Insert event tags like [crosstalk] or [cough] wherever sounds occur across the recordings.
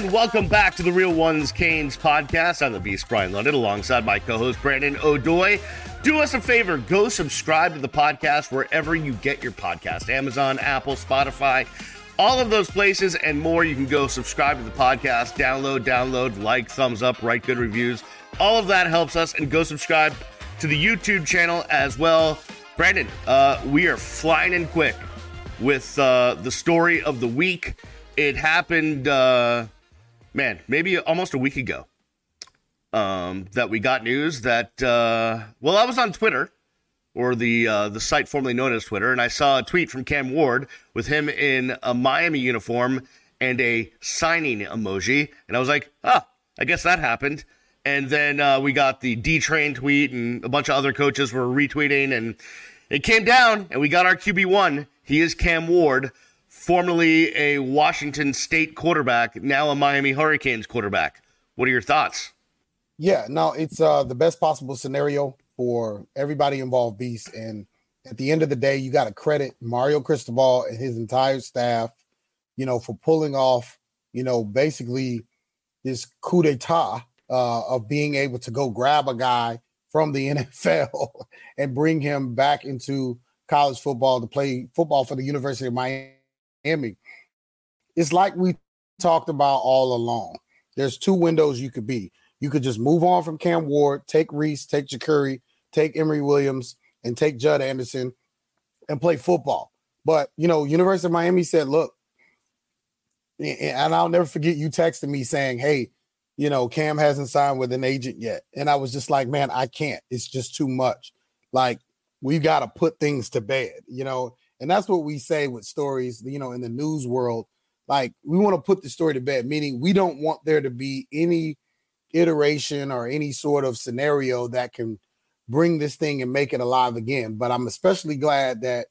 and welcome back to the Real Ones Canes podcast. I'm the Beast Brian London alongside my co host Brandon Odoy. Do us a favor, go subscribe to the podcast wherever you get your podcast Amazon, Apple, Spotify, all of those places and more. You can go subscribe to the podcast, download, download, like, thumbs up, write good reviews. All of that helps us, and go subscribe to the YouTube channel as well. Brandon, uh, we are flying in quick with uh, the story of the week. It happened, uh, man, maybe almost a week ago. Um, that we got news that uh, well, I was on Twitter or the uh, the site formerly known as Twitter, and I saw a tweet from Cam Ward with him in a Miami uniform and a signing emoji, and I was like, ah, I guess that happened. And then uh, we got the D Train tweet, and a bunch of other coaches were retweeting, and it came down, and we got our QB one. He is Cam Ward formerly a Washington State quarterback, now a Miami Hurricanes quarterback. What are your thoughts? Yeah, no, it's uh, the best possible scenario for everybody involved, Beast. And at the end of the day, you got to credit Mario Cristobal and his entire staff, you know, for pulling off, you know, basically this coup d'etat uh, of being able to go grab a guy from the [laughs] NFL and bring him back into college football to play football for the University of Miami Miami. It's like we talked about all along. There's two windows you could be. You could just move on from Cam Ward, take Reese, take Jacurri, take Emory Williams, and take Judd Anderson and play football. But you know, University of Miami said, look, and I'll never forget you texting me saying, Hey, you know, Cam hasn't signed with an agent yet. And I was just like, man, I can't. It's just too much. Like, we've got to put things to bed, you know. And that's what we say with stories, you know, in the news world. Like we want to put the story to bed, meaning we don't want there to be any iteration or any sort of scenario that can bring this thing and make it alive again. But I'm especially glad that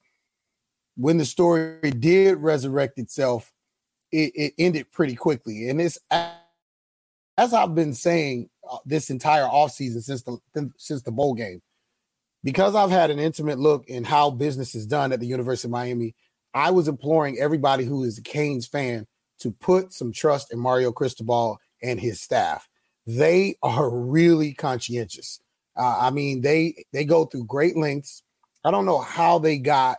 when the story did resurrect itself, it, it ended pretty quickly. And it's as I've been saying uh, this entire offseason since the since the bowl game, because I've had an intimate look in how business is done at the University of Miami, I was imploring everybody who is a Canes fan to put some trust in Mario Cristobal and his staff. They are really conscientious. Uh, I mean, they they go through great lengths. I don't know how they got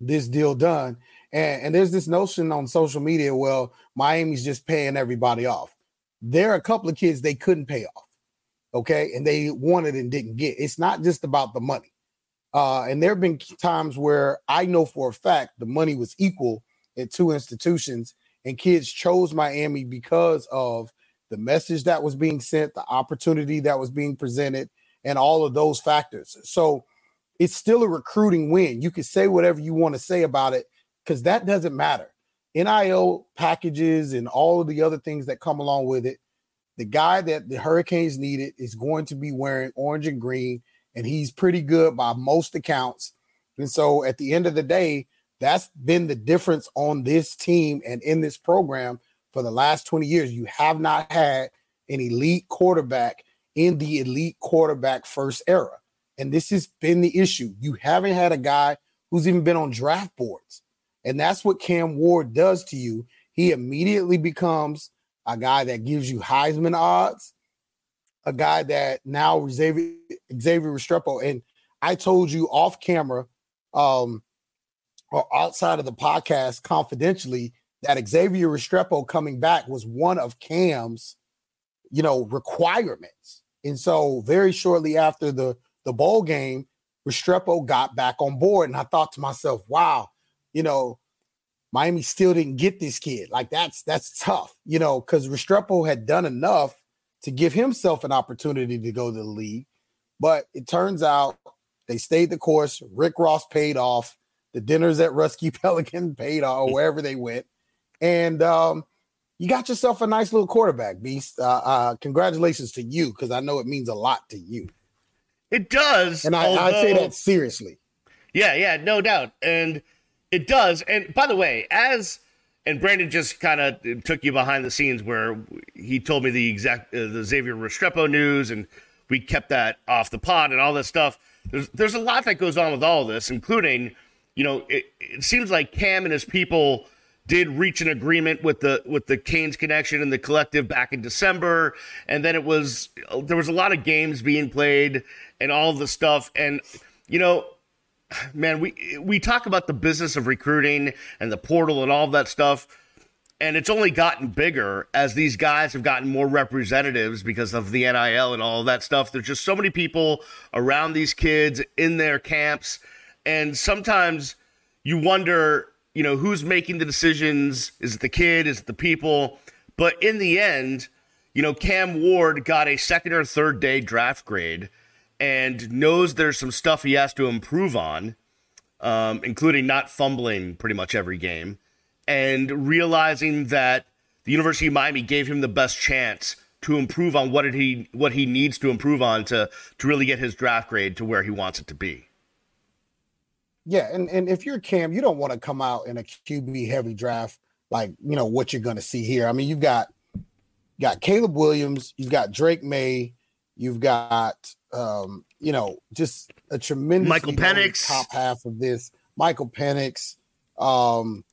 this deal done. And, and there's this notion on social media, well, Miami's just paying everybody off. There are a couple of kids they couldn't pay off okay, and they wanted and didn't get. It's not just about the money. Uh, and there have been times where I know for a fact the money was equal at two institutions, and kids chose Miami because of the message that was being sent, the opportunity that was being presented, and all of those factors. So it's still a recruiting win. You can say whatever you want to say about it because that doesn't matter. NIL packages and all of the other things that come along with it the guy that the Hurricanes needed is going to be wearing orange and green, and he's pretty good by most accounts. And so at the end of the day, that's been the difference on this team and in this program for the last 20 years. You have not had an elite quarterback in the elite quarterback first era. And this has been the issue. You haven't had a guy who's even been on draft boards. And that's what Cam Ward does to you. He immediately becomes a guy that gives you Heisman odds, a guy that now Xavier, Xavier Restrepo. And I told you off camera, um, or outside of the podcast confidentially, that Xavier Restrepo coming back was one of Cam's, you know, requirements. And so very shortly after the the bowl game, Restrepo got back on board. And I thought to myself, wow, you know, Miami still didn't get this kid. Like that's that's tough, you know, because Restrepo had done enough to give himself an opportunity to go to the league. But it turns out they stayed the course. Rick Ross paid off. The dinners at Rusty [laughs] Pelican paid off, wherever they went. And um, you got yourself a nice little quarterback, Beast. Uh, uh, congratulations to you, because I know it means a lot to you. It does. And I, although... I say that seriously. Yeah, yeah, no doubt. And – it does. And by the way, as and Brandon just kind of took you behind the scenes where he told me the exact uh, the Xavier Restrepo news, and we kept that off the pod and all this stuff. There's there's a lot that goes on with all this, including, you know, it, it seems like Cam and his people did reach an agreement with the with the Canes connection and the collective back in December, and then it was there was a lot of games being played and all the stuff, and you know, man, we we talk about the business of recruiting and the portal and all that stuff, and it's only gotten bigger as these guys have gotten more representatives because of the NIL and all that stuff. There's just so many people around these kids in their camps, and sometimes you wonder you know, who's making the decisions? Is it the kid? Is it the people? But in the end, you know, Cam Ward got a second or third day draft grade and knows there's some stuff he has to improve on, um, including not fumbling pretty much every game, and realizing that the University of Miami gave him the best chance to improve on what he what he needs to improve on to to really get his draft grade to where he wants it to be. Yeah, and, and if you're Cam, you don't want to come out in a QB heavy draft like you know what you're going to see here. I mean, you've got got Caleb Williams, you've got Drake Maye, you've got um, you know just a tremendous Michael Penix top half of this. Michael Penix, um,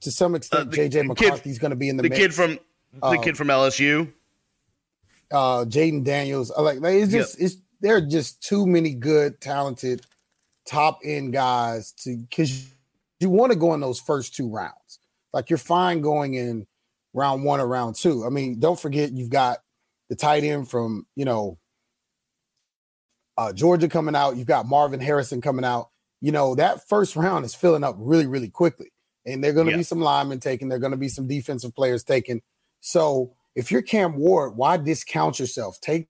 to some extent, uh, JJ McCarthy's going to be in the, the mix. kid from the um, kid from LSU, uh, Jayden Daniels. Like it's just yep. it's there are just too many good, talented top end guys to because you want to go in those first two rounds. Like you're fine going in round one or round two. I mean, don't forget you've got the tight end from you know uh, Georgia coming out. You've got Marvin Harrison coming out. You know that first round is filling up really, really quickly, and they're going to yeah. be some linemen taken. They're going to be some defensive players taken. So if you're Cam Ward, why discount yourself? Take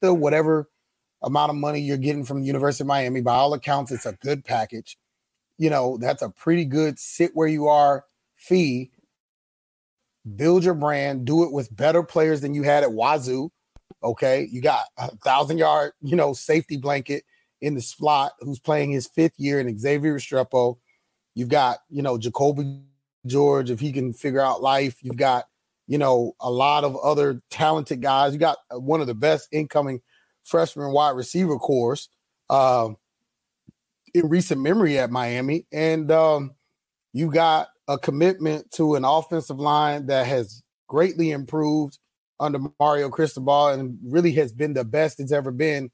the whatever amount of money you're getting from the University of Miami. By all accounts, it's a good package. You know, that's a pretty good sit where you are fee. Build your brand, do it with better players than you had at Wazoo. Okay. You got a thousand yard, you know, safety blanket in the slot who's playing his fifth year in Xavier Restrepo. You've got, you know, Jacoby George, if he can figure out life. You've got, you know, a lot of other talented guys. You got one of the best incoming freshman wide receiver course uh, in recent memory at Miami. And um, you got a commitment to an offensive line that has greatly improved under Mario Cristobal and really has been the best it's ever been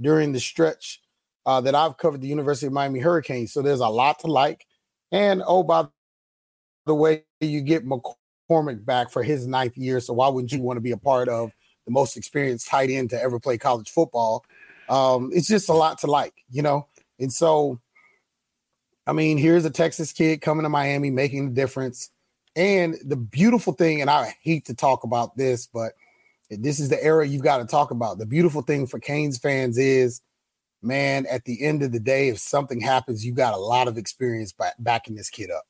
during the stretch uh, that I've covered the University of Miami Hurricanes. So there's a lot to like. And oh, by the way, you get McCormick back for his ninth year. So why wouldn't you want to be a part of the most experienced tight end to ever play college football. Um, it's just a lot to like, you know? And so, I mean, here's a Texas kid coming to Miami, making the difference. And the beautiful thing, and I hate to talk about this, but this is the era you've got to talk about. The beautiful thing for Canes fans is, man, at the end of the day, if something happens, you got a lot of experience backing this kid up.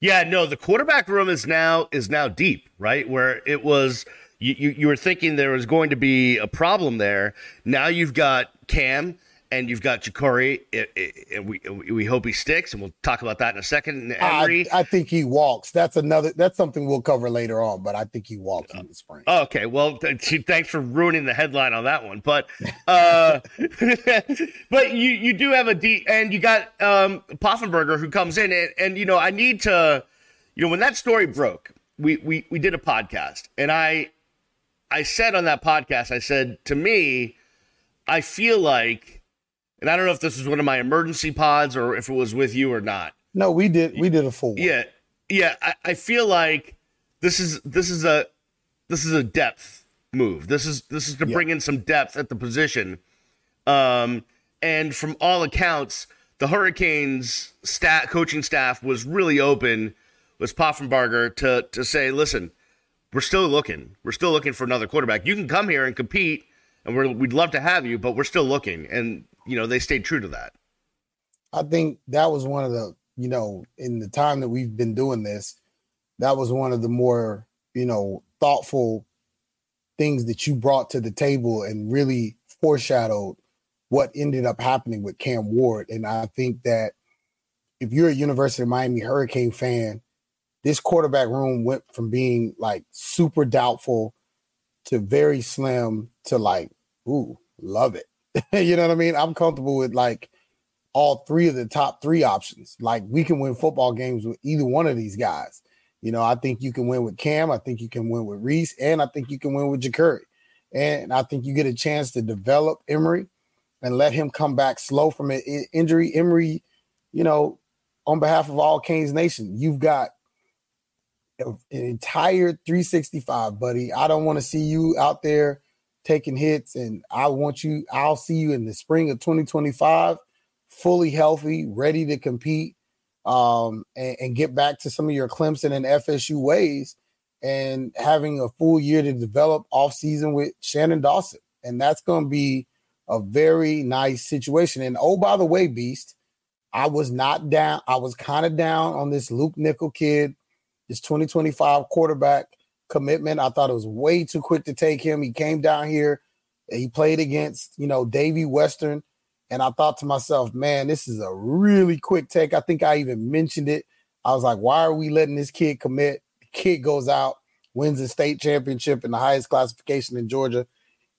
Yeah, no, the quarterback room is now is now deep, right? Where it was you, you, you were thinking there was going to be a problem there. Now you've got Cam and you've got Jacurri, and we we hope he sticks, and we'll talk about that in a second. I, I, think he walks. That's another. That's something we'll cover later on, but I think he walks in the spring. Okay, well, th- thanks for ruining the headline on that one, but uh, [laughs] but you you do have a D, and you got um, Poffenbarger who comes in, and, and you know I need to, you know, when that story broke, we we we did a podcast, and I I said on that podcast, I said to me, I feel like, and I don't know if this was one of my emergency pods or if it was with you or not. No, we did. We did a full. One. Yeah, yeah. I, I feel like this is this is a this is a depth move. This is this is to bring in some depth at the position. Um, and from all accounts, the Hurricanes stat coaching staff was really open with Poffenbarger to to say, listen, we're still looking. We're still looking for another quarterback. You can come here and compete, and we would love to have you, but we're still looking. And you know they stayed true to that. I think that was one of the you know in the time that we've been doing this, that was one of the more you know thoughtful things that you brought to the table and really foreshadowed what ended up happening with Cam Ward. And I think that if you're a University of Miami Hurricane fan, this quarterback room went from being like super doubtful to very slim to like, ooh, love it. [laughs] you know what I mean? I'm comfortable with like all three of the top three options. Like we can win football games with either one of these guys. You know, I think you can win with Cam. I think you can win with Reese, and I think you can win with Jacurri. And I think you get a chance to develop Emory and let him come back slow from an injury. Emory, you know, on behalf of all Canes Nation, you've got an entire 365, buddy. I don't want to see you out there taking hits, and I want you. I'll see you in the spring of 2025, fully healthy, ready to compete, um, and, and get back to some of your Clemson and FSU ways, and having a full year to develop off season with Shannon Dawson, and that's going to be a very nice situation. And oh, by the way, Beast, I was not down. I was kind of down on this Luke Nickel kid, this 2025 quarterback commitment. I thought it was way too quick to take him. He came down here, he played against, you know, Davie Western. And I thought to myself, man, this is a really quick take. I think I even mentioned it. I was like, why are we letting this kid commit? The kid goes out, wins the state championship in the highest classification in Georgia.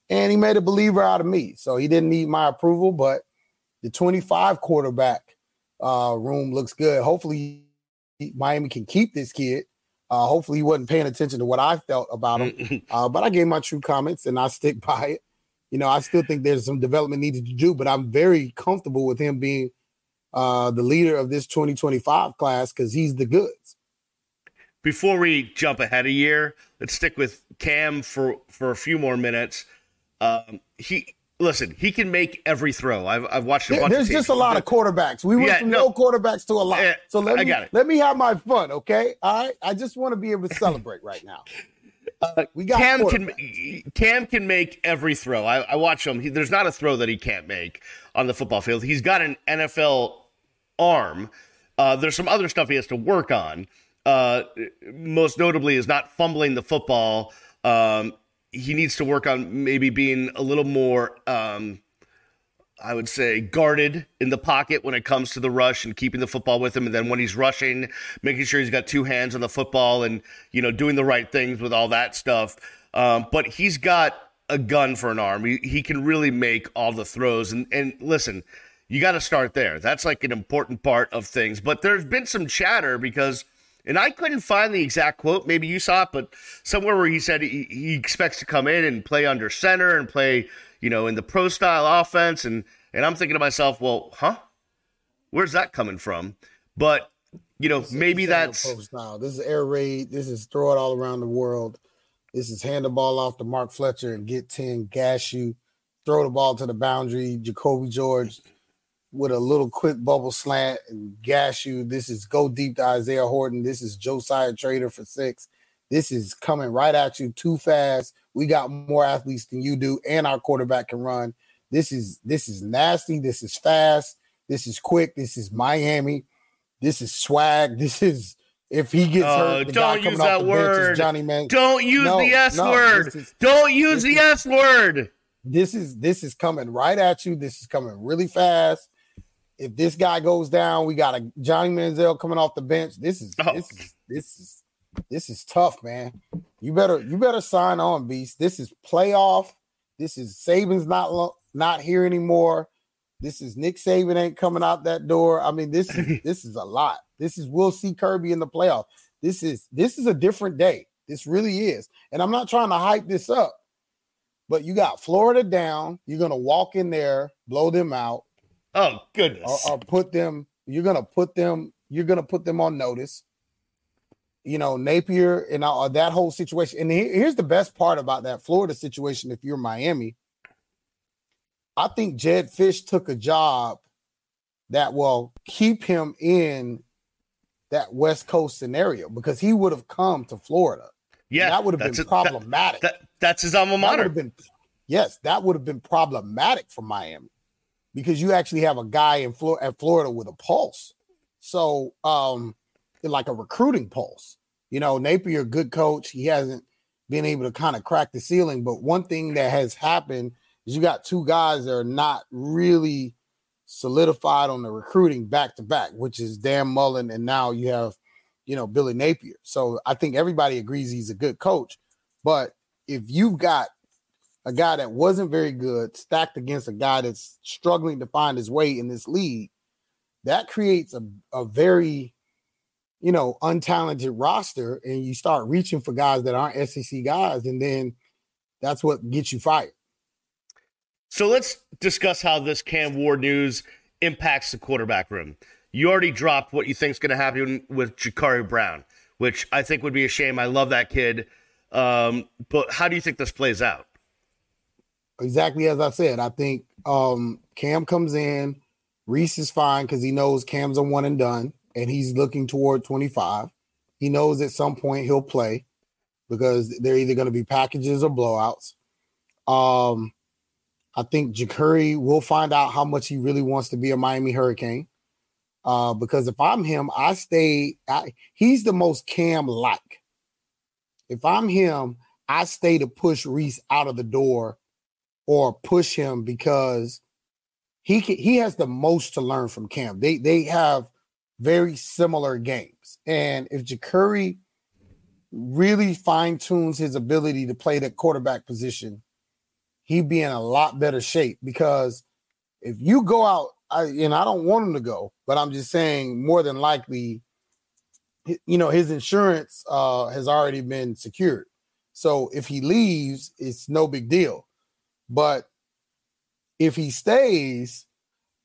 And he made a believer out of me. So he didn't need my approval, but the 25 quarterback uh, room looks good. Hopefully, Miami can keep this kid uh, hopefully, he wasn't paying attention to what I felt about him. uh, but I gave my true comments and I stick [laughs] by it. You know, I still think there's some development needed to do, but I'm very comfortable with him being uh, the leader of this 2025 class because he's the goods. Before we jump ahead a year, let's stick with Cam for for a few more minutes. Um, he listen, he can make every throw. I've, I've watched a bunch There's just a lot of quarterbacks. We went yeah, from no, no, quarterbacks to a lot. Yeah, so let me let me have my fun, okay? All right. I just want to be able to celebrate right now. Uh, we got Cam can Cam can make every throw. I, I watch him. He, there's not a throw that he can't make on the football field. He's got an NFL arm. Uh, there's some other stuff he has to work on. Uh, most notably, is not fumbling the football. Um, he needs to work on maybe being a little more um, I would say guarded in the pocket when it comes to the rush and keeping the football with him. And then when he's rushing, making sure he's got two hands on the football and, you know, doing the right things with all that stuff. Um, but he's got a gun for an arm. He, he can really make all the throws. And, and listen, you got to start there. That's like an important part of things. But there's been some chatter because and I couldn't find the exact quote. Maybe you saw it, but somewhere where he said he, he expects to come in and play under center and play, you know, in the pro style offense. And and I'm thinking to myself, well, huh? Where's that coming from? But you know, maybe that's pro style. This is air raid. This is throw it all around the world. This is hand the ball off to Mark Fletcher and get 10, gas you, throw the ball to the boundary. Jacoby George with a little quick bubble slant and gas you. This is go deep to Isaiah Horton. This is Josiah Trader for six. This is coming right at you too fast. We got more athletes than you do, and our quarterback can run. This is this is nasty. This is fast. This is quick. This is Miami. This is swag. [laughs] This is if he gets uh, hurt. don't use that word, Johnny Man. Don't use no, the S no, word. Is, don't use the is, S word. This is this is coming right at you. This is coming really fast if this guy goes down, we got a Johnny Manziel coming off the bench. This is oh. this is this is this is tough, man. You better you better sign on, Beast. This is playoff. This is Saban's not lo- not here anymore. This is Nick Saban ain't coming out that door. I mean, this is [laughs] this is a lot. This is we'll see Kirby in the playoff. This is this is a different day. This really is. And I'm not trying to hype this up, but you got Florida down. You're gonna walk in there, blow them out. Oh goodness! Or, or put them. You're gonna put them. You're gonna put them on notice. You know Napier and all, uh, that whole situation. And here's the best part about that Florida situation. If you're Miami, I think Jedd Fisch took a job that will keep him in that West Coast scenario because he would have come to Florida. Yeah, that would have been a, problematic. That, that, that's his alma mater. Been, yes, that would have been problematic for Miami because you actually have a guy in Flor- at Florida with a pulse. So, um, like a recruiting pulse. You know, Napier, good coach. He hasn't been able to kind of crack the ceiling. But one thing that has happened is you got two guys that are not really solidified on the recruiting back to back, which is Dan Mullen, and now you have, you know, Billy Napier. So I think everybody agrees he's a good coach. But if you've got a guy that wasn't very good stacked against a guy that's struggling to find his way in this league, that creates a, a very, you know, untalented roster, and you start reaching for guys that aren't SEC guys, and then that's what gets you fired. So let's discuss how this Cam Ward news impacts the quarterback room. You already dropped what you think is going to happen with Jacurri Brown, which I think would be a shame. I love that kid. Um, but how do you think this plays out? Exactly as I said, I think um, Cam comes in. Reese is fine because he knows Cam's a one and done, and he's looking toward 25. He knows at some point he'll play because they're either going to be packages or blowouts. Um, I think Jacurri will find out how much he really wants to be a Miami Hurricane. Uh, because if I'm him, I stay. I, he's the most Cam like. If I'm him, I stay to push Reese out of the door or push him because he can, he has the most to learn from Cam. They they have very similar games, and if Jacurri really fine tunes his ability to play that quarterback position, he'd be in a lot better shape. Because if you go out, I, and I don't want him to go, but I'm just saying more than likely, you know, his insurance uh, has already been secured. So if he leaves, it's no big deal. But if he stays,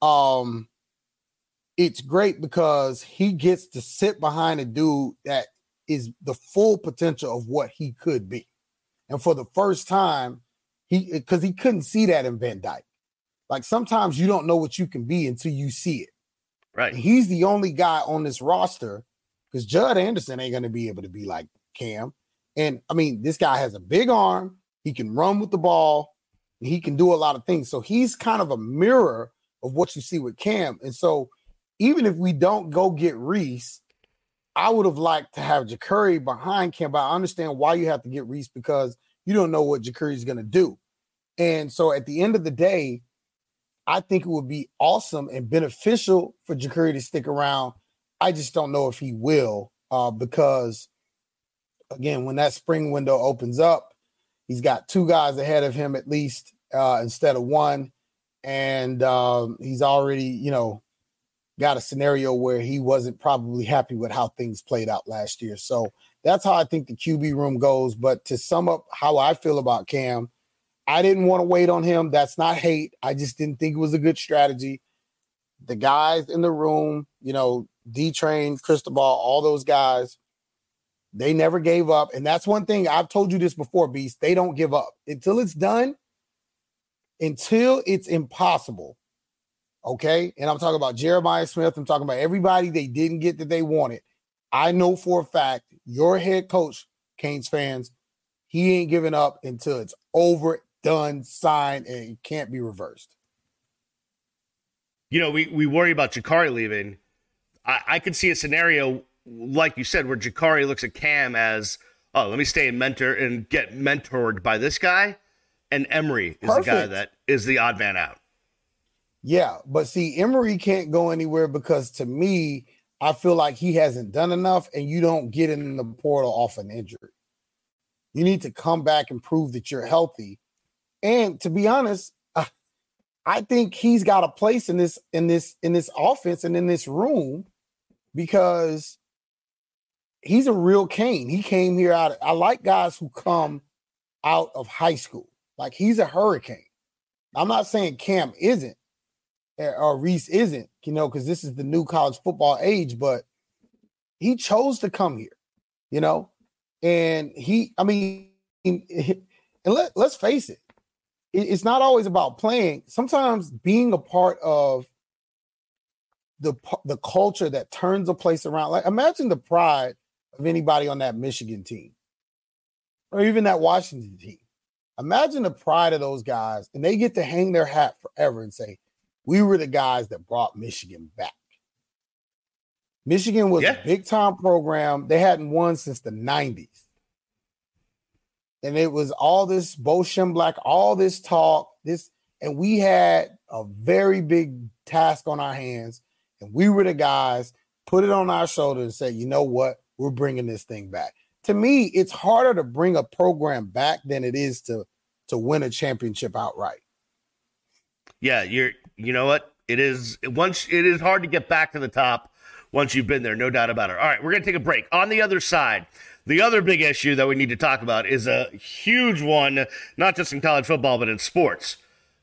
um, it's great because he gets to sit behind a dude that is the full potential of what he could be. And for the first time, he because he couldn't see that in Van Dyke. Like sometimes you don't know what you can be until you see it. Right. And he's the only guy on this roster because Judd Anderson ain't going to be able to be like Cam. And I mean, this guy has a big arm. He can run with the ball. He can do a lot of things. So he's kind of a mirror of what you see with Cam. And so even if we don't go get Reese, I would have liked to have Jacurri behind Cam, but I understand why you have to get Reese because you don't know what Jacurri is going to do. And so at the end of the day, I think it would be awesome and beneficial for Jacurri to stick around. I just don't know if he will uh, because, again, when that spring window opens up, He's got two guys ahead of him at least uh, instead of one, and um, he's already, you know, got a scenario where he wasn't probably happy with how things played out last year. So that's how I think the QB room goes. But to sum up how I feel about Cam, I didn't want to wait on him. That's not hate. I just didn't think it was a good strategy. The guys in the room, you know, D Train, Cristobal, all those guys, they never gave up. And that's one thing I've told you this before, Beast. They don't give up until it's done, until it's impossible. Okay. And I'm talking about Jeremiah Smith. I'm talking about everybody they didn't get that they wanted. I know for a fact your head coach, Canes fans, he ain't giving up until it's over, done, signed, and it can't be reversed. You know, we, we worry about Jacurri leaving. I, I could see a scenario like you said, where Jacurri looks at Cam as, oh, let me stay and mentor and get mentored by this guy. And Emory is Perfect. the guy that is the odd man out. Yeah, but see, Emory can't go anywhere because to me, I feel like he hasn't done enough, and you don't get in the portal off an injury. You need to come back and prove that you're healthy. And to be honest, I think he's got a place in this in this in this offense and in this room because he's a real Cane. He came here out. Of, I like guys who come out of high school. Like he's a hurricane. I'm not saying Cam isn't eh, or Reese isn't, you know, because this is the new college football age, but he chose to come here, you know, and he, I mean, and let, let's face it, it's not always about playing. Sometimes being a part of the the culture that turns a place around. Like imagine the pride of anybody on that Michigan team or even that Washington team. Imagine the pride of those guys, and they get to hang their hat forever and say, We were the guys that brought Michigan back. Michigan was yeah. a big time program. They hadn't won since the 90s. And it was all this Bo Black, all this talk, this, and we had a very big task on our hands. And we were the guys, put it on our shoulders and say, you know what? We're bringing this thing back. To me, it's harder to bring a program back than it is to to win a championship outright. Yeah, you're you know what? It is once it is hard to get back to the top once you've been there, no doubt about it. All right, we're gonna take a break. On the other side, the other big issue that we need to talk about is a huge one, not just in college football, but in sports.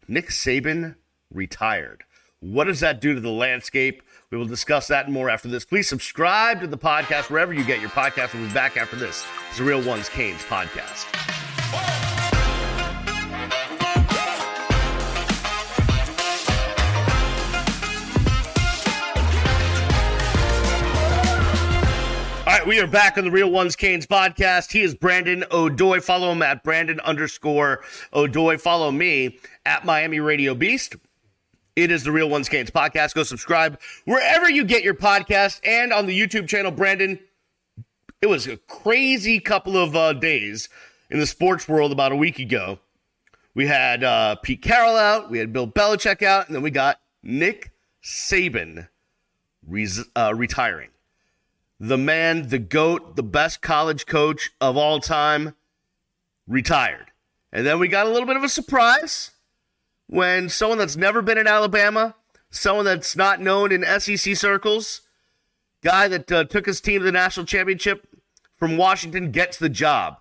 Nick Saban retired. What does that do to the landscape? We will discuss that and more after this. Please subscribe to the podcast wherever you get your podcast. We'll be back after this. It's the Real Ones Canes podcast. All right, we are back on the Real Ones Canes podcast. He is Brandon Odoy. Follow him at Brandon underscore Odoy. Follow me at Miami Radio Beast. It is the Real Ones Canes podcast. Go subscribe wherever you get your podcast and on the YouTube channel, Brandon. It was a crazy couple of uh, days in the sports world about a week ago. We had uh, Pete Carroll out, we had Bill Belichick out, and then we got Nick Saban res- uh, retiring the man, the GOAT, the best college coach of all time, retired. And then we got a little bit of a surprise when someone that's never been in Alabama, someone that's not known in SEC circles, guy that uh, took his team to the national championship from Washington gets the job.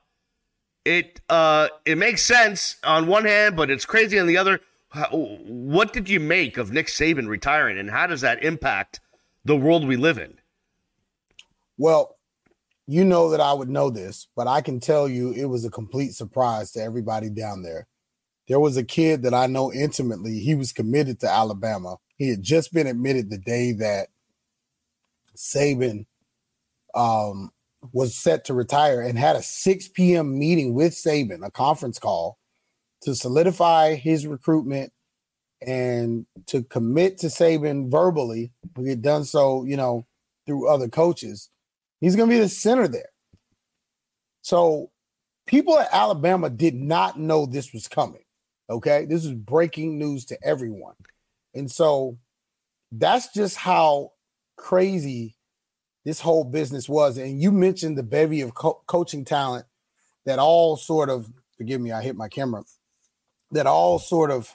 It uh, it makes sense on one hand, but it's crazy on the other. What did you make of Nick Saban retiring, and how does that impact the world we live in? Well, you know that I would know this, but I can tell you it was a complete surprise to everybody down there. There was a kid that I know intimately. He was committed to Alabama. He had just been admitted the day that Saban um, was set to retire and had a 6 p.m. meeting with Saban, a conference call to solidify his recruitment and to commit to Saban verbally. We had done so, you know, through other coaches He's going to be the center there. So people at Alabama did not know this was coming. Okay. This is breaking news to everyone. And so that's just how crazy this whole business was. And you mentioned the bevy of co- coaching talent that all sort of, forgive me, I hit my camera, that all sort of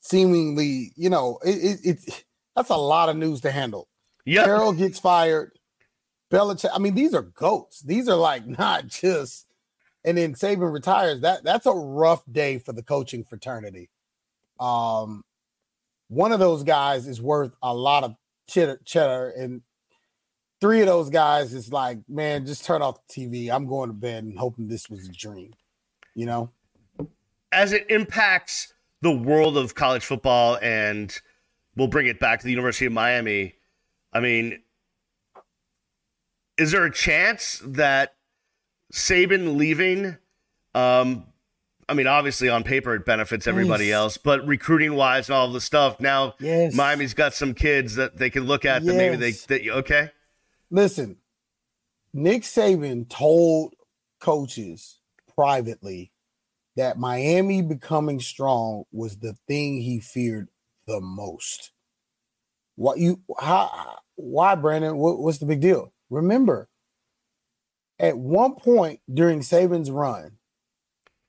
seemingly, you know, it, it, it that's a lot of news to handle. Yeah. Carroll gets fired. Belichick. I mean, these are goats. These are like [laughs] not just. And then Saban retires. That that's a rough day for the coaching fraternity. Um, one of those guys is worth a lot of cheddar, cheddar, and three of those guys is like, man, just turn off the TV. I'm going to bed and hoping this was a dream. You know, as it impacts the world of college football, and we'll bring it back to the University of Miami. I mean, is there a chance that Saban leaving? Um, I mean, obviously on paper it benefits everybody yes. else, but recruiting wise and all the stuff. Now yes. Miami's got some kids that they can look at yes. that maybe they that okay. Listen, Nick Saban told coaches privately that Miami becoming strong was the thing he feared the most. What you how why Brandon? What, what's the big deal? Remember, at one point during Saban's run,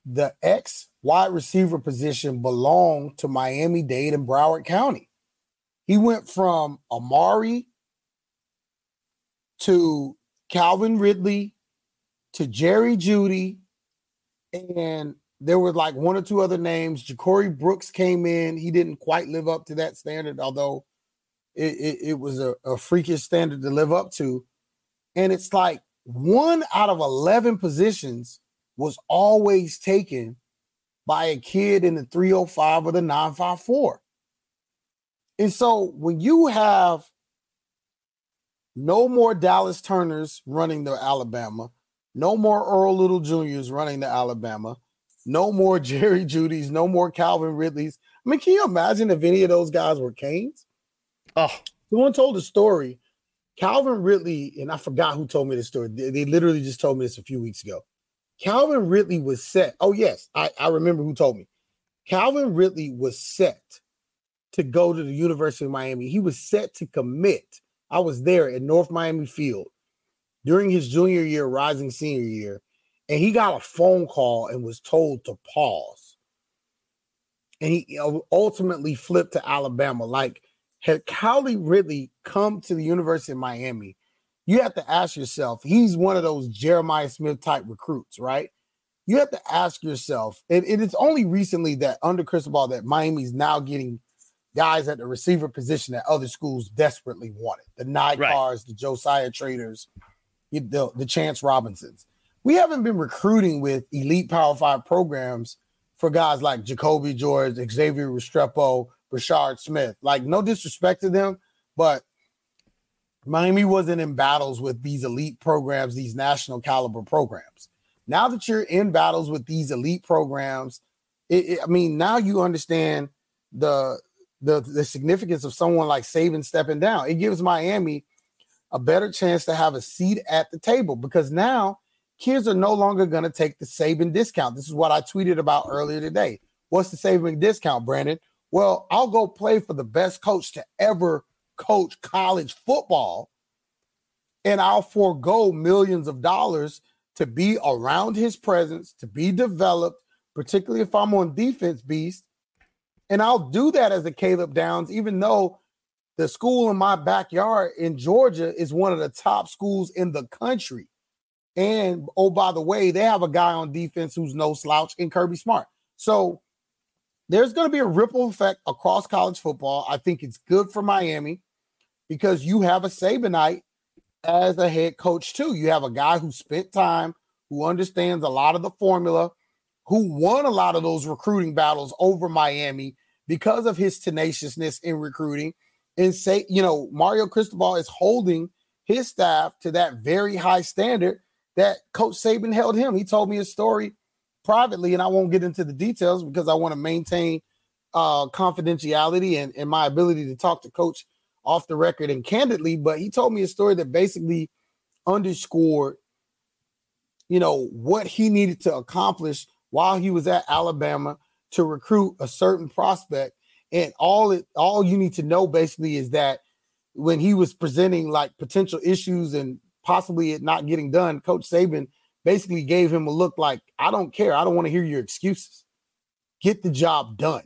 the ex wide receiver position belonged to Miami Dade and Broward County. He went from Amari to Calvin Ridley to Jerry Jeudy, and there were like one or two other names. Ja'Corey Brooks came in. He didn't quite live up to that standard, although it, it, it was a, a freakish standard to live up to. And it's like one out of 11 positions was always taken by a kid in the 305 or the 954. And so when you have no more Dallas Turners running the Alabama, no more Earl Little Juniors running the Alabama, no more [laughs] Jerry Jeudy's, no more Calvin Ridley's. I mean, can you imagine if any of those guys were Canes? Oh, someone told a story Calvin Ridley, and I forgot who told me this story. They, they, literally just told me this a few weeks ago. Calvin Ridley was set. Oh, yes, I, I remember who told me. Calvin Ridley was set to go to the University of Miami. He was set to commit. I was there at North Miami Field during his junior year, rising senior year, and he got a phone call and was told to pause. and he ultimately flipped to Alabama. Like, had Calvin Ridley come to the University of Miami, you have to ask yourself, he's one of those Jeremiah Smith type recruits, right? You have to ask yourself, and it is only recently that under Cristobal that Miami's now getting guys at the receiver position that other schools desperately wanted. The Ny Carrs, right. the Josiah Traders, the, the Chance Robinsons. We haven't been recruiting with elite Power Five programs for guys like Jacoby George, Xavier Restrepo, Brashard Smith. Like, no disrespect to them, but Miami wasn't in battles with these elite programs, these national caliber programs. Now that you're in battles with these elite programs, it, it, I mean, now you understand the, the the significance of someone like Saban stepping down. It gives Miami a better chance to have a seat at the table because now kids are no longer going to take the Saban discount. This is what I tweeted about earlier today. What's the Saban discount, Brandon? Well, I'll go play for the best coach to ever coach college football, and I'll forego millions of dollars to be around his presence, to be developed, particularly if I'm on defense, beast. And I'll do that as a Caleb Downs, even though the school in my backyard in Georgia is one of the top schools in the country. And oh, by the way, they have a guy on defense who's no slouch in Kirby Smart. So there's going to be a ripple effect across college football. I think it's good for Miami because you have a Sabanite as a head coach too. You have a guy who spent time, who understands a lot of the formula, who won a lot of those recruiting battles over Miami because of his tenaciousness in recruiting. And say, you know, Mario Cristobal is holding his staff to that very high standard that Coach Saban held him. He told me a story privately, and I won't get into the details because I want to maintain uh, confidentiality and, and my ability to talk to Coach off the record and candidly. But he told me a story that basically underscored, you know, what he needed to accomplish while he was at Alabama to recruit a certain prospect. And all it all you need to know basically is that when he was presenting like potential issues and possibly it not getting done, Coach Saban basically gave him a look like, I don't care. I don't want to hear your excuses. Get the job done.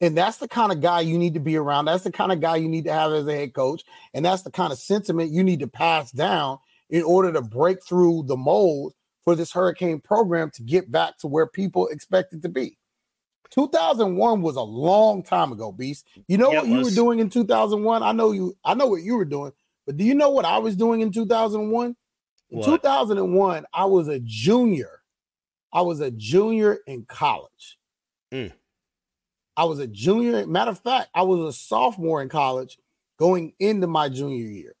And that's the kind of guy you need to be around. That's the kind of guy you need to have as a head coach. And that's the kind of sentiment you need to pass down in order to break through the mold for this hurricane program to get back to where people expect it to be. 2001 was a long time ago, Beast. You know yeah, what you were doing in 2001? I know you I know what you were doing. But do you know what I was doing in 2001? In 2001, I was a junior. I was a junior in college. Mm. I was a junior. Matter of fact, I was a sophomore in college going into my junior year.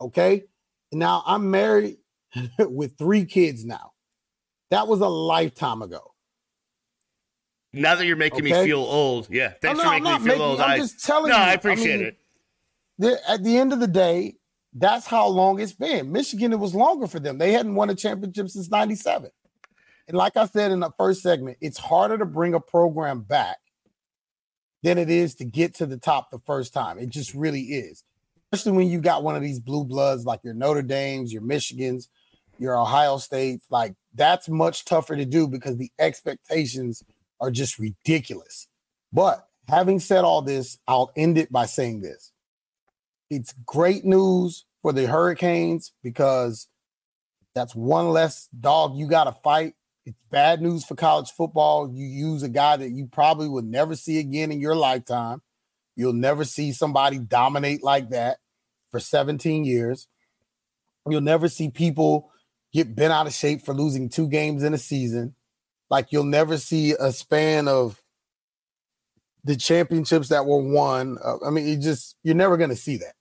Okay. Now I'm married [laughs] with three kids now. That was a lifetime ago. Now that you're making okay? me feel old, yeah. Thanks no, for making me feel making, old. I'm I, just telling no, you. I appreciate I mean, it the, at the end of the day, that's how long it's been. Michigan, it was longer for them. They hadn't won a championship since 97. And like I said in the first segment, it's harder to bring a program back than it is to get to the top the first time. It just really is. Especially when you got one of these blue bloods like your Notre Dames, your Michigans, your Ohio States. Like that's much tougher to do because the expectations are just ridiculous. But having said all this, I'll end it by saying this it's great news for the Hurricanes because that's one less dog you got to fight. It's bad news for college football. You use a guy that you probably would never see again in your lifetime. You'll never see somebody dominate like that for 17 years. You'll never see people get bent out of shape for losing two games in a season. Like you'll never see a span of the championships that were won. Uh, I mean, you just you're never going to see that.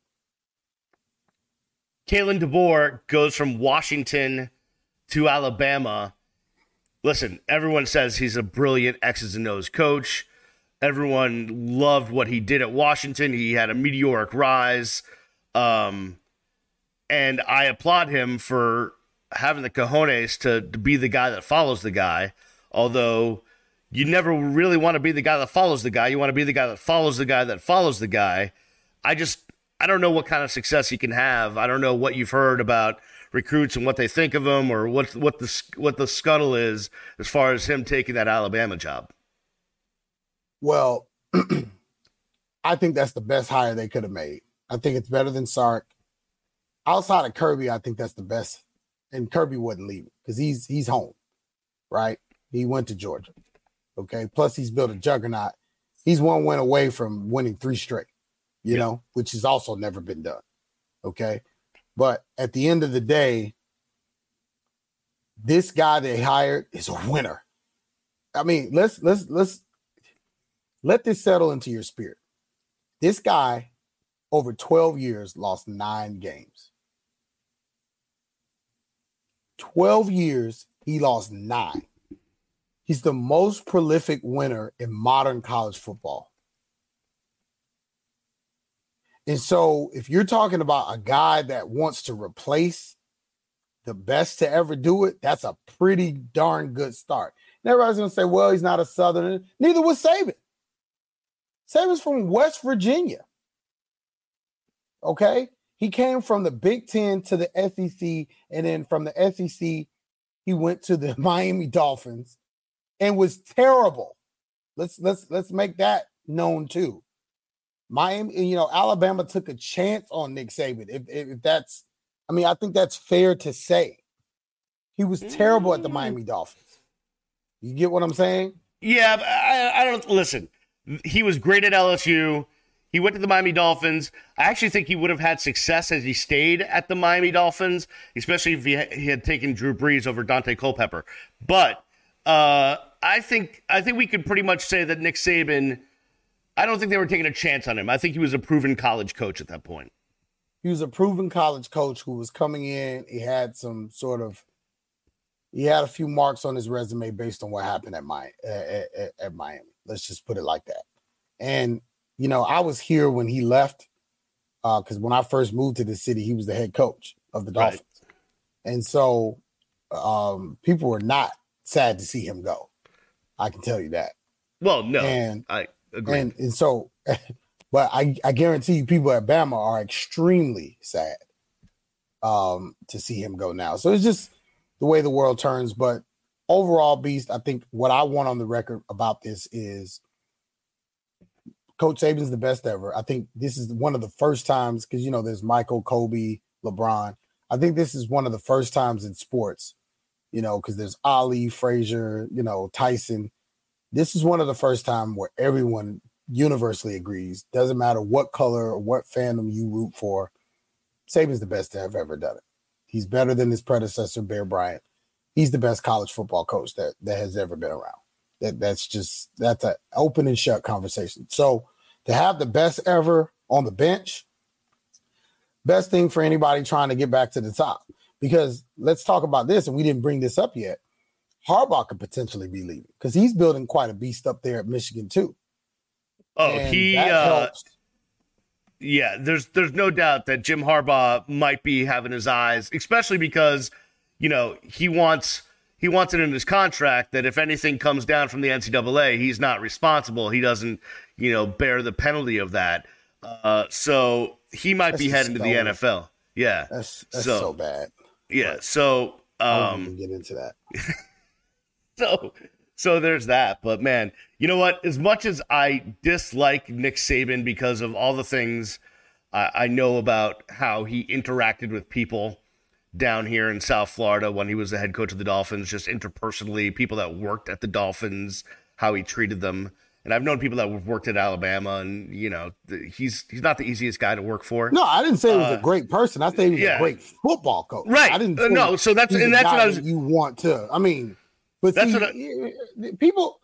Kalen DeBoer goes from Washington to Alabama. Listen, everyone says he's a brilliant X's and O's coach. Everyone loved what he did at Washington. He had a meteoric rise. Um, and I applaud him for having the cojones to, to be the guy that follows the guy. Although you never really want to be the guy that follows the guy. You want to be the guy that follows the guy that follows the guy. I just I don't know what kind of success he can have. I don't know what you've heard about recruits and what they think of him, or what what the what the scuttle is as far as him taking that Alabama job? Well, [clears throat] I think that's the best hire they could have made. I think it's better than Sark. Outside of Kirby, I think that's the best. And Kirby wouldn't leave because he's he's home, right? He went to Georgia. Okay. Plus, he's built a juggernaut. He's one win away from winning three straight, you know, which has also never been done. Okay. But at the end of the day, this guy they hired is a winner. I mean, let's let's let's let this settle into your spirit. This guy over 12 years lost nine games. 12 years, he lost nine. He's the most prolific winner in modern college football. And so, if you're talking about a guy that wants to replace the best to ever do it, that's a pretty darn good start. And everybody's going to say, well, he's not a Southerner. Neither was Saban. Saban's from West Virginia. Okay. He came from the Big Ten to the SEC, and then from the SEC, he went to the [laughs] Miami Dolphins and was terrible. Let's let's let's make that known too. Miami, you know, Alabama took a chance on Nick Saban. If, if that's, I mean, I think that's fair to say. He was terrible at the mm. Miami Dolphins. You get what I'm saying? Yeah, I, I don't listen. He was great at LSU. He went to the Miami Dolphins. I actually think he would have had success as he stayed at the Miami Dolphins, especially if he, he had taken Drew Brees over Daunte Culpepper. But uh, I think I think we could pretty much say that Nick Saban. I don't think they were taking a chance on him. I think he was a proven college coach at that point. He was a proven college coach who was coming in. He had some sort of he had a few marks on his resume based on what happened at my at, at, at Miami. Let's just put it like that. And you know, I was here when he left because uh, when I first moved to the city, he was the head coach of the Dolphins, right. and so um, people were not sad to see him go. I can tell you that. Well, no, and I agree. And, and so, [laughs] but I, I guarantee you, people at Bama are extremely sad um, to see him go now. So it's just the way the world turns. But overall, Beast, I think what I want on the record about this is Coach Saban's the best ever. I think this is one of the first times because you know there's Michael, Kobe, LeBron. I think this is one of the first times in sports, you know, because there's Ali, Frazier, you know, Tyson. This is one of the first time where everyone universally agrees. Doesn't matter what color or what fandom you root for. Saban's the best to have ever done it. He's better than his predecessor, Bear Bryant. He's the best college football coach that that has ever been around. That that's just that's an open and shut conversation. So to have the best ever on the bench, best thing for anybody trying to get back to the top. Because let's talk about this, and we didn't bring this up yet. Harbaugh could potentially be leaving because he's building quite a beast up there at Michigan too. Oh, and he uh, yeah, there's there's no doubt that Jim Harbaugh might be having his eyes, especially because you know he wants he wants it in his contract that if anything comes down from the NCAA, he's not responsible. He doesn't you know, bear the penalty of that. Uh, so he might that's be heading to the NFL. Yeah, that's, that's so, so, bad. Yeah, so um, get into that. [laughs] so so there's that. But man, you know what? As much as I dislike Nick Saban because of all the things I, I know about how he interacted with people down here in South Florida when he was the head coach of the Dolphins, just interpersonally, people that worked at the Dolphins, how he treated them. And I've known people that worked at Alabama, and you know, he's he's not the easiest guy to work for. No, I didn't say he was uh, a great person. I say he was yeah. a great football coach. Right. I didn't. Uh, no, so that's and that's what I was. You want to? I mean, but that's see, what I, eh, eh, eh, people.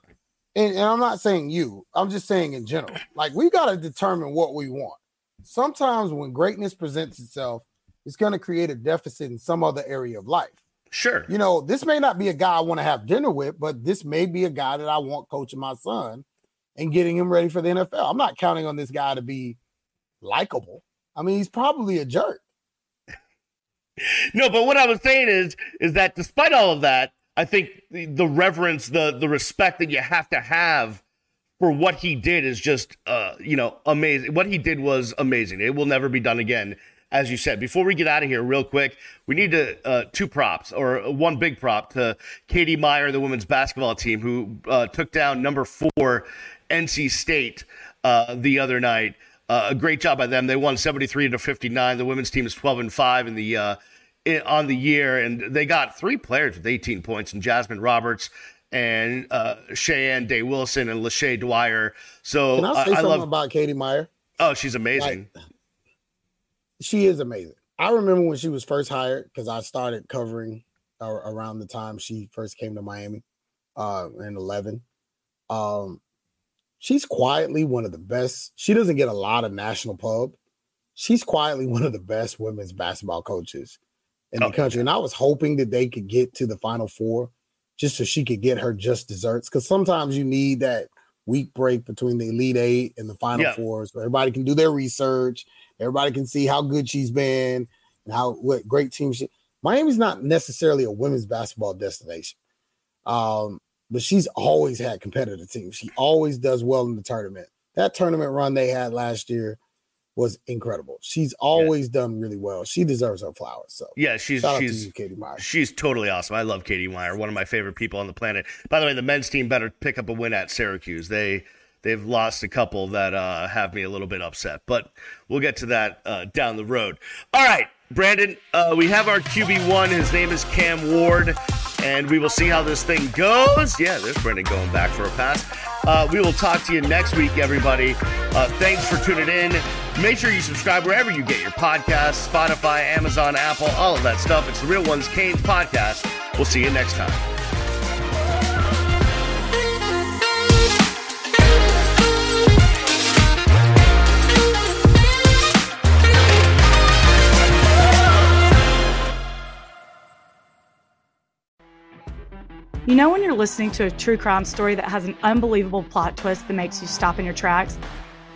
And, and I'm not saying you. I'm just saying in general. [laughs] Like we got to determine what we want. Sometimes when greatness presents itself, it's going to create a deficit in some other area of life. Sure. You know, this may not be a guy I want to have dinner with, but this may be a guy that I want coaching my son and getting him ready for the NFL. I'm not counting on this guy to be likable. I mean, he's probably a jerk. [laughs] no, but what I was saying is is that despite all of that, I think the, the reverence, the the respect that you have to have for what he did is just uh, you know, amazing. What he did was amazing. It will never be done again. as you said. Before we get out of here, real quick, we need to uh, two props or one big prop to Katie Meier, the women's basketball team, who uh, took down number four NC State uh, the other night. Uh, a great job by them. They won 73 to 59. The women's team is 12 and five in the uh, on the year, and they got three players with 18 points: and Jasmyn Roberts and uh, Shayeann Day Wilson and Lashae Dwyer. So can I say I, I something love. about Katie Meier? Oh, she's amazing. Like, she is amazing. I remember when she was first hired because I started covering uh, around the time she first came to Miami uh, in 11. Um, she's quietly one of the best. She doesn't get a lot of national pub. She's quietly one of the best women's basketball coaches in the Oh, country. And I was hoping that they could get to the final four just so she could get her just desserts. Because sometimes you need that week break between the elite eight and the final Yeah. four so everybody can do their research. Everybody can see how good she's been and how what great team she Miami's not necessarily a women's basketball destination. Um, but she's always had competitive teams. She always does well in the tournament. That tournament run they had last year was incredible. She's always done really well. She deserves her flowers. So Yeah, she's she's you, Katie Meier. She's totally awesome. I love Katie Meier, one of my favorite people on the planet. By the way, the men's team better pick up a win at Syracuse. They they've lost a couple that uh, have me a little bit upset, but we'll get to that uh, down the road. All right, Brandon, uh, we have our QB one. His name is Cam Ward, and we will see how this thing goes. Yeah, there's Brandon going back for a pass. Uh, we will talk to you next week, everybody. Uh, thanks for tuning in. Make sure you subscribe wherever you get your podcasts Spotify, Amazon, Apple, all of that stuff. It's the Real Ones Canes podcast. We'll see you next time. You know, when you're listening to a true crime story that has an unbelievable plot twist that makes you stop in your tracks?